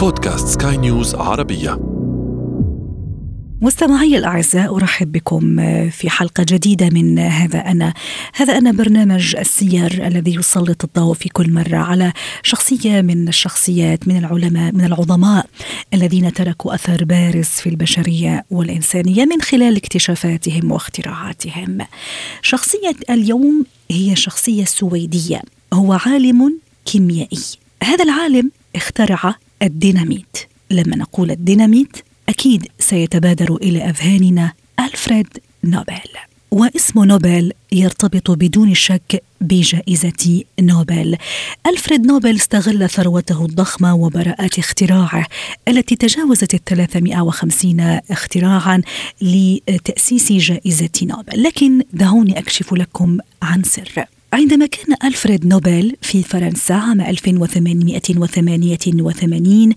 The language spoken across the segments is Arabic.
بودكاست سكاي نيوز عربية. مستمعي الأعزاء أرحب بكم في حلقة جديدة من هذا أنا. هذا أنا برنامج السير الذي يسلط الضوء في كل مرة على شخصية من الشخصيات من العلماء من العظماء الذين تركوا أثر بارز في البشرية والإنسانية من خلال اكتشافاتهم واختراعاتهم. شخصية اليوم هي شخصية سويدية هو عالم كيميائي. هذا العالم اخترع الديناميت لما نقول الديناميت أكيد سيتبادر إلى أذهاننا ألفريد نوبل واسم نوبل يرتبط بدون شك بجائزة نوبل. ألفريد نوبل استغل ثروته الضخمة وبراءات اختراعه التي تجاوزت ال 350 اختراعا لتأسيس جائزة نوبل، لكن دعوني أكشف لكم عن سر. عندما كان ألفريد نوبل في فرنسا عام 1888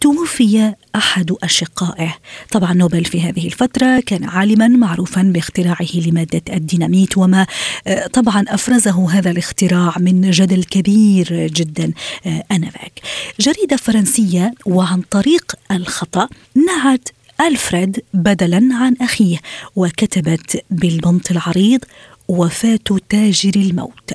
توفي أحد أشقائه. طبعا نوبل في هذه الفترة كان عالما معروفا باختراعه لمادة الديناميت وما آه، طبعا أفرزه هذا الاختراع من جدل كبير جدا آه، آنذاك. جريدة فرنسية وعن طريق الخطأ نعت ألفريد بدلا عن أخيه وكتبت بالبنط العريض وفاة تاجر الموت.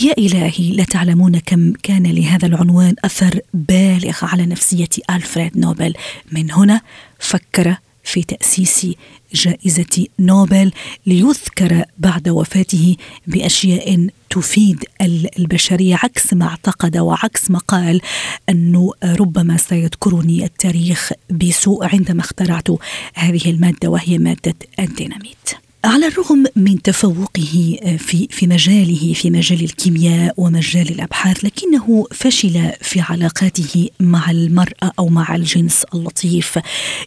يا إلهي لا تعلمون كم كان لهذا العنوان أثر بالغ على نفسية ألفريد نوبل. من هنا فكر في تأسيس جائزة نوبل ليذكر بعد وفاته بأشياء تفيد البشرية عكس ما اعتقد وعكس ما قال أنه ربما سيذكرني التاريخ بسوء عندما اخترعت هذه المادة وهي مادة الديناميت. على الرغم من تفوقه آه، في في مجاله في مجال الكيمياء ومجال الأبحاث لكنه فشل في علاقاته مع المرأة أو مع الجنس اللطيف.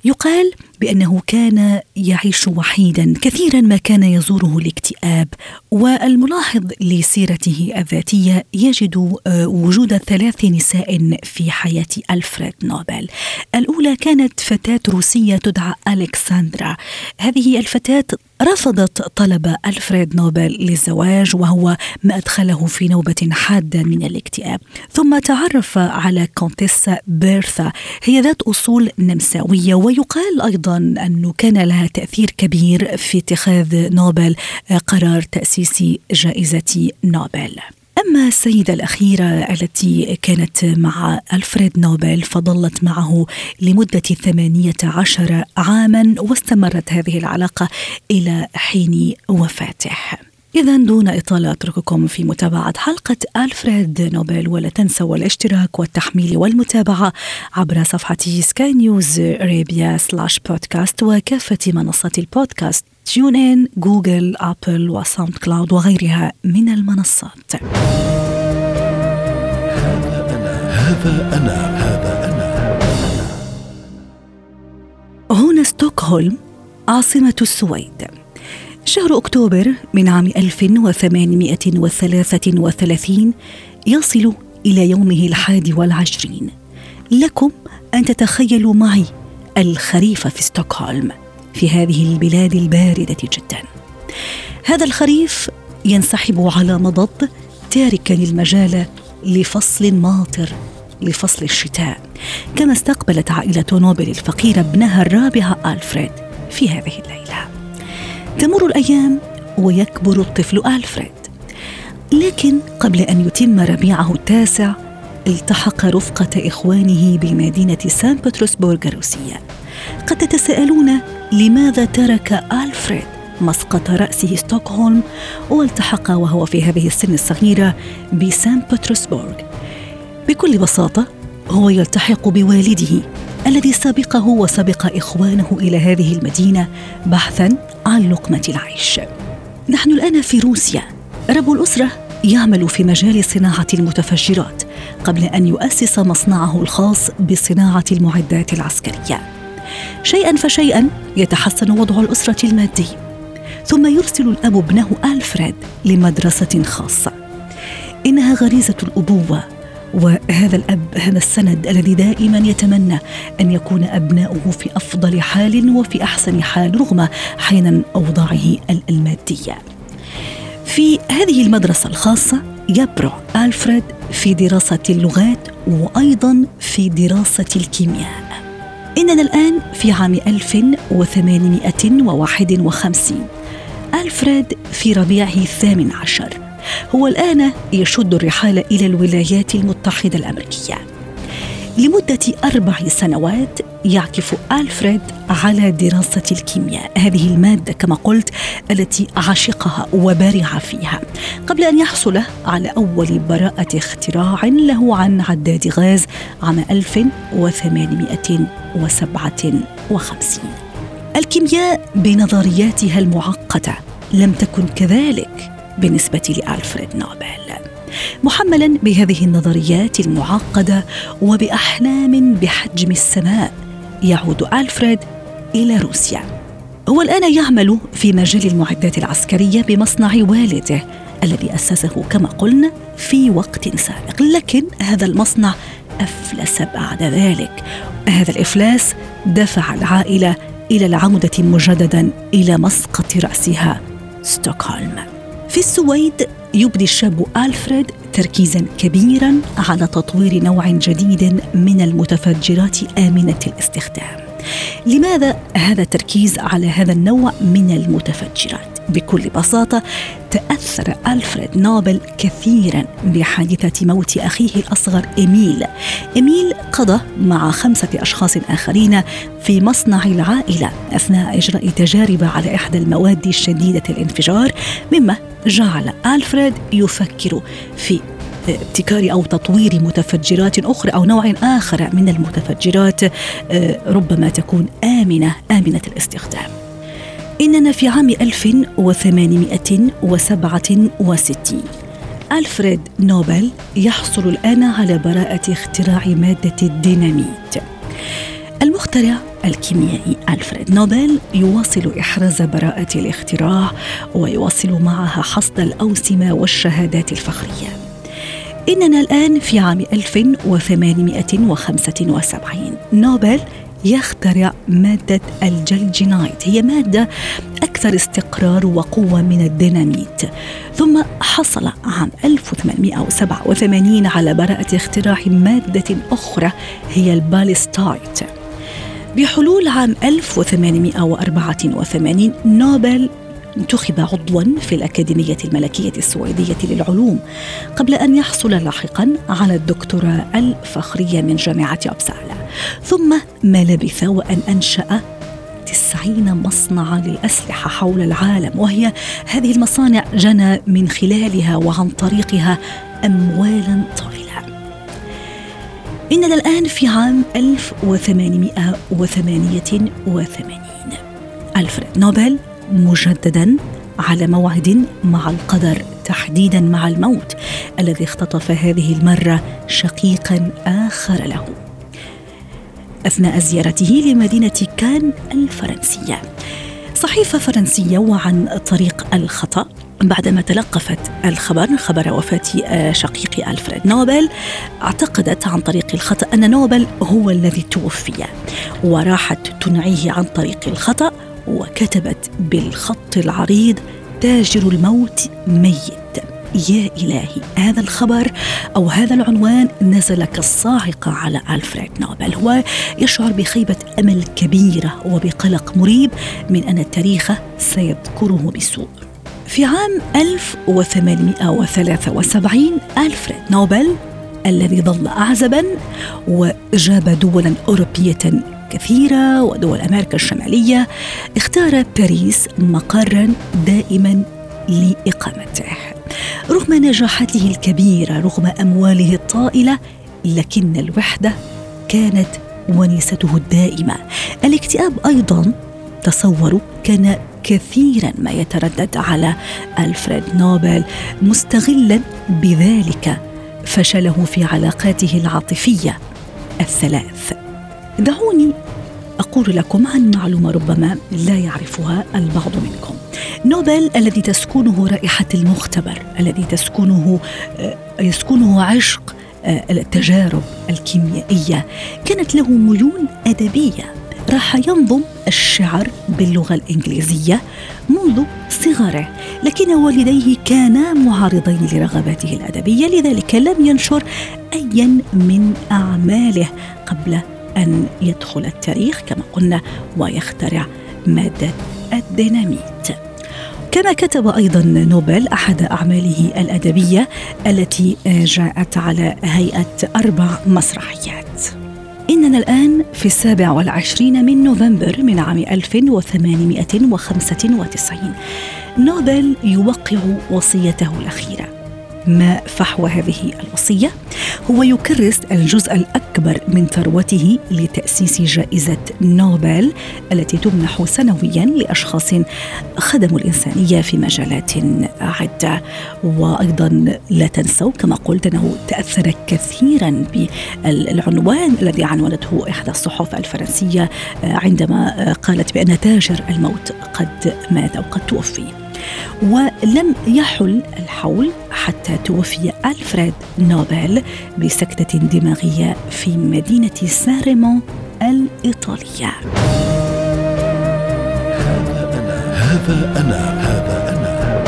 يقال بأنه كان يعيش وحيدا كثيرا ما كان يزوره الاكتئاب والملاحظ لسيرته الذاتية يجد آه، وجود ثلاث نساء في حياة ألفريد نوبل. الأولى كانت فتاة روسية تدعى ألكسندرا. هذه الفتاة رفضت طلب ألفريد نوبل للزواج وهو ما أدخله في نوبة حادة من الاكتئاب. ثم تعرف على كونتيسا بيرثا هي ذات أصول نمساوية ويقال أيضا أنه كان لها تأثير كبير في اتخاذ نوبل قرار تأسيس جائزة نوبل. أما السيدة الأخيرة التي كانت مع ألفريد نوبل فظلت معه لمدة ثمانية عشر عاما واستمرت هذه العلاقة إلى حين وفاته. إذا دون إطالة أترككم في متابعة حلقة ألفريد نوبل ولا تنسوا الاشتراك والتحميل والمتابعة عبر صفحة Sky News Arabia slash بودكاست وكافة منصات البودكاست TuneIn Google Apple و SoundCloud وغيرها من المنصات. هذا أنا هذا أنا هذا أنا. هنا ستوكهولم عاصمة السويد. شهر أكتوبر من عام 1833 يصل إلى يومه الحادي والعشرين. لكم أن تتخيلوا معي الخريف في ستوكهولم في هذه البلاد الباردة جدا. هذا الخريف ينسحب على مضض تاركا المجال لفصل ماطر لفصل الشتاء كما استقبلت عائلة نوبل الفقيرة ابنها الرابع ألفريد في هذه الليلة. تمر الأيام ويكبر الطفل ألفريد. لكن قبل أن يتم ربيعه التاسع التحق رفقة إخوانه بمدينة سان بطرسبورغ الروسية. قد تتساءلون لماذا ترك ألفريد مسقط رأسه ستوكهولم والتحق وهو في هذه السن الصغيرة بسان بطرسبورغ؟ بكل بساطة هو يلتحق بوالده الذي سبقه وسبق إخوانه إلى هذه المدينة بحثا عن لقمة العيش. نحن الآن في روسيا. رب الأسرة يعمل في مجال صناعة المتفجرات قبل أن يؤسس مصنعه الخاص بصناعة المعدات العسكرية. شيئا فشيئا يتحسن وضع الأسرة المادي. ثم يرسل الأب ابنه ألفريد لمدرسة خاصة. إنها غريزة الأبوة وهذا الأب هذا السند الذي دائما يتمنى أن يكون أبناؤه في أفضل حال وفي أحسن حال رغم حين أوضاعه المادية. في هذه المدرسة الخاصة يبرع ألفريد في دراسة اللغات وأيضا في دراسة الكيمياء. إننا الآن في عام 1851 ألفريد في ربيعه الثامن عشر. هو الآن يشد الرحال إلى الولايات المتحدة الأمريكية. لمدة أربع سنوات يعكف ألفريد على دراسة الكيمياء. هذه المادة كما قلت التي عشقها وبارع فيها. قبل أن يحصل على أول براءة اختراع له عن عداد غاز عام 1857 الكيمياء بنظرياتها المعقدة لم تكن كذلك. بالنسبة لألفريد نوبل. محملا بهذه النظريات المعقدة وبأحلام بحجم السماء يعود ألفريد إلى روسيا. هو الآن يعمل في مجال المعدات العسكرية بمصنع والده الذي أسسه كما قلنا في وقت سابق. لكن هذا المصنع أفلس بعد ذلك. هذا الإفلاس دفع العائلة إلى العودة مجددا إلى مسقط رأسها ستوكهولم. في السويد يبدي الشاب ألفريد تركيزا كبيرا على تطوير نوع جديد من المتفجرات آمنة الاستخدام. لماذا هذا التركيز على هذا النوع من المتفجرات؟ بكل بساطة تأثر ألفريد نوبل كثيرا بحادثة موت أخيه الأصغر إيميل إيميل قضى مع خمسة أشخاص آخرين في مصنع العائلة أثناء إجراء تجارب على إحدى المواد الشديدة الانفجار مما جعل ألفريد يفكر في ابتكار أو تطوير متفجرات أخرى أو نوع آخر من المتفجرات آه، ربما تكون آمنة آمنة الاستخدام. إننا في عام 1867 ألفريد نوبل يحصل الآن على براءة اختراع مادة الديناميت. المخترع الكيميائي ألفريد نوبل يواصل إحراز براءة الاختراع ويواصل معها حصد الأوسمة والشهادات الفخرية. إننا الآن في عام 1875 نوبل يخترع مادة ال gelignite هي مادة أكثر استقرار وقوة من الديناميت. ثم حصل عام 1887 على براءة اختراع مادة أخرى هي ال ballistite. بحلول عام 1884 نوبل انتخب عضوا في الأكاديمية الملكية السويدية للعلوم قبل أن يحصل لاحقا على الدكتوراه الفخرية من جامعة أبسالا ثم ما لبث وأن أنشأ تسعين مصنعا للأسلحة حول العالم وهي هذه المصانع جنى من خلالها وعن طريقها أموالا طائلة إننا الآن في عام 1888 ألفريد نوبل مجددا على موعد مع القدر تحديدا مع الموت الذي اختطف هذه المرة شقيقا آخر له. أثناء زيارته لمدينة كان الفرنسية. صحيفة فرنسية وعن طريق الخطأ بعدما تلقفت الخبر خبر وفاة آه، شقيق ألفريد نوبل اعتقدت عن طريق الخطأ أن نوبل هو الذي توفي وراحت تنعيه عن طريق الخطأ وكتبت بالخط العريض تاجر الموت ميت. يا إلهي هذا الخبر أو هذا العنوان نزل كالصاعقة على ألفريد نوبل. هو يشعر بخيبة أمل كبيرة وبقلق مريب من أن التاريخ سيذكره بسوء. في عام 1873 ألفريد نوبل الذي ظل أعزبا وجاب دولا أوروبية كثيرة ودول أمريكا الشمالية اختار باريس مقرا دائما لإقامته. رغم نجاحاته الكبيرة رغم أمواله الطائلة لكن الوحدة كانت ونيسته الدائمة. الاكتئاب أيضا تصوروا كان كثيرا ما يتردد على ألفريد نوبل مستغلا بذلك فشله في علاقاته العاطفية الثلاث. دعوني أقول لكم عن معلومة ربما لا يعرفها البعض منكم. نوبل الذي تسكنه رائحة المختبر الذي تسكنه آه، يسكنه عشق آه، التجارب الكيميائية كانت له ميول أدبية. راح ينظم الشعر باللغة الإنجليزية منذ صغره لكن والديه كانا معارضين لرغباته الأدبية لذلك لم ينشر أيا من أعماله قبل أن يدخل التاريخ كما قلنا ويخترع مادة الديناميت. كما كتب أيضا نوبل أحد أعماله الأدبية التي جاءت على هيئة أربع مسرحيات. إننا الآن في السابع والعشرين من نوفمبر من عام 1895 نوبل يوقع وصيته الأخيرة. ما فحوى هذه الوصية. هو يكرس الجزء الأكبر من ثروته لتأسيس جائزة نوبل التي تمنح سنويا لأشخاص خدموا الانسانيه في مجالات عدة. وأيضا لا تنسوا كما قلت أنه تأثر كثيرا بالعنوان الذي عنونته إحدى الصحف الفرنسية عندما قالت بأن تاجر الموت قد مات أو قد توفي. ولم يحل الحول حتى توفي ألفريد نوبل بسكتة دماغية في مدينة سان الإيطالية. هذا أنا هذا أنا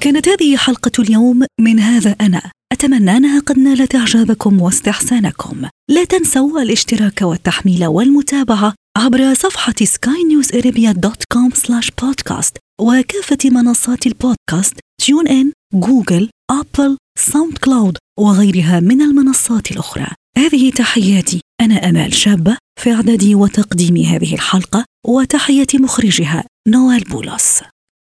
كانت هذه حلقة اليوم من هذا أنا. أتمنى أنها قد نالت إعجابكم واستحسانكم. لا تنسوا الاشتراك والتحميل والمتابعة عبر صفحة skynewsarabia.com podcast. وكافة منصات البودكاست TuneIn، Google، Apple، SoundCloud وغيرها من المنصات الأخرى. هذه تحياتي. أنا أمال شابة في إعدادي وتقديم هذه الحلقة وتحية مخرجها نوال بولس.